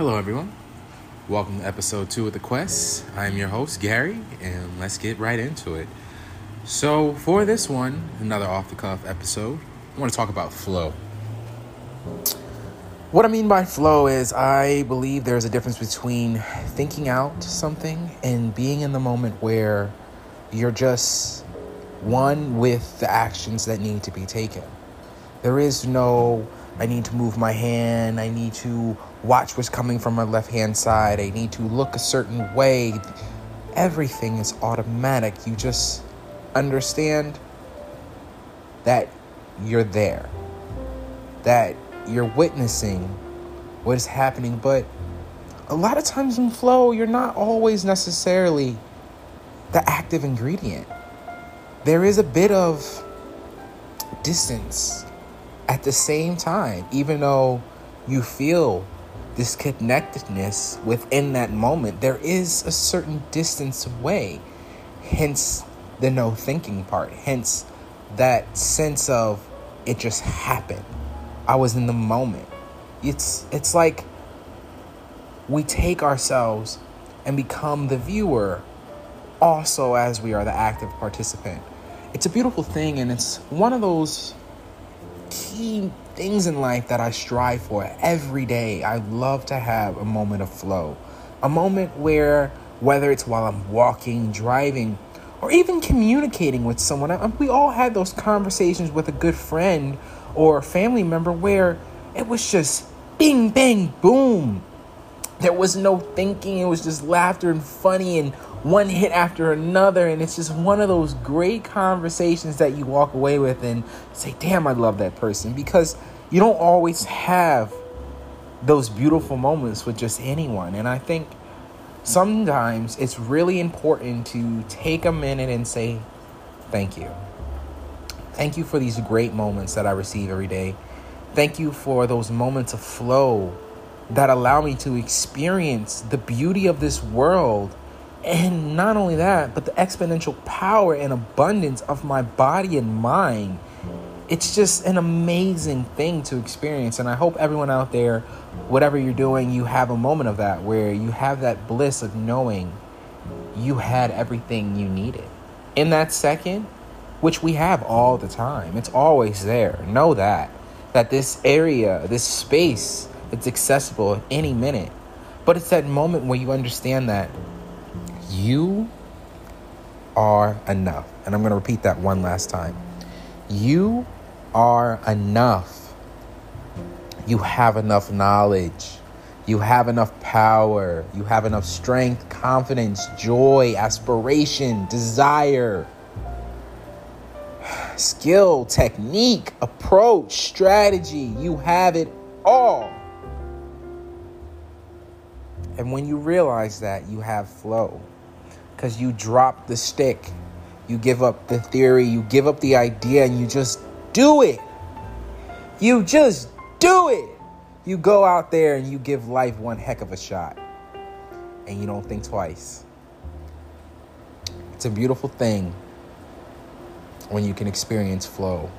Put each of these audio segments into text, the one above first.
Hello, everyone. Welcome to episode two of The Quest. I'm your host, Gary, and let's get right into it. So, for this one, another off the cuff episode, I want to talk about flow. What I mean by flow is I believe there's a difference between thinking out something and being in the moment where you're just one with the actions that need to be taken. There is no, I need to move my hand, I need to watch what's coming from my left hand side, I need to look a certain way. Everything is automatic. You just understand that you're there, that you're witnessing what is happening. But a lot of times in flow, you're not always necessarily the active ingredient. There is a bit of distance at the same time, even though you feel this connectedness within that moment, there is a certain distance away. Hence the no thinking part. Hence that sense of it just happened. I was in the moment. It's it's like we take ourselves and become the viewer also as we are the active participant. It's a beautiful thing and it's one of those key things in life that I strive for every day. I love to have a moment of flow. A moment where whether it's while I'm walking, driving, or even communicating with someone. We all had those conversations with a good friend or a family member where it was just bing, bang, boom. There was no thinking, it was just laughter and funny and one hit after another. And it's just one of those great conversations that you walk away with and say, damn, I love that person. Because you don't always have those beautiful moments with just anyone. And I think sometimes it's really important to take a minute and say, thank you. Thank you for these great moments that I receive every day. Thank you for those moments of flow that allow me to experience the beauty of this world. And not only that, but the exponential power and abundance of my body and mind. It's just an amazing thing to experience. And I hope everyone out there, whatever you're doing, you have a moment of that where you have that bliss of knowing you had everything you needed. In that second, which we have all the time. It's always there. Know that. That this area, this space, it's accessible any minute. But it's that moment where you understand that you are enough. And I'm going to repeat that one last time. You are enough. You have enough knowledge. You have enough power. You have enough strength, confidence, joy, aspiration, desire skill, technique, approach, strategy. You have it all. And when you realize that, you have flow because you drop the stick, you give up the theory, you give up the idea, and you just do it. You just do it. You go out there and you give life one heck of a shot, and you don't think twice. It's a beautiful thing when you can experience flow,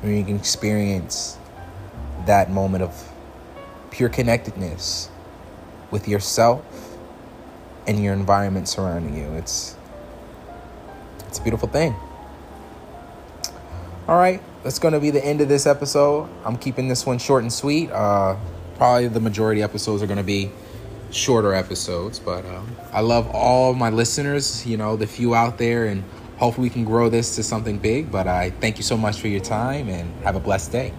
when you can experience that moment of pure connectedness with yourself and your environment surrounding you. It's it's a beautiful thing. All right, that's going to be the end of this episode. I'm keeping this one short and sweet. Uh, probably the majority episodes are going to be shorter episodes, but um, I love all my listeners. You know, the few out there, and hopefully we can grow this to something big. But I thank you so much for your time and have a blessed day.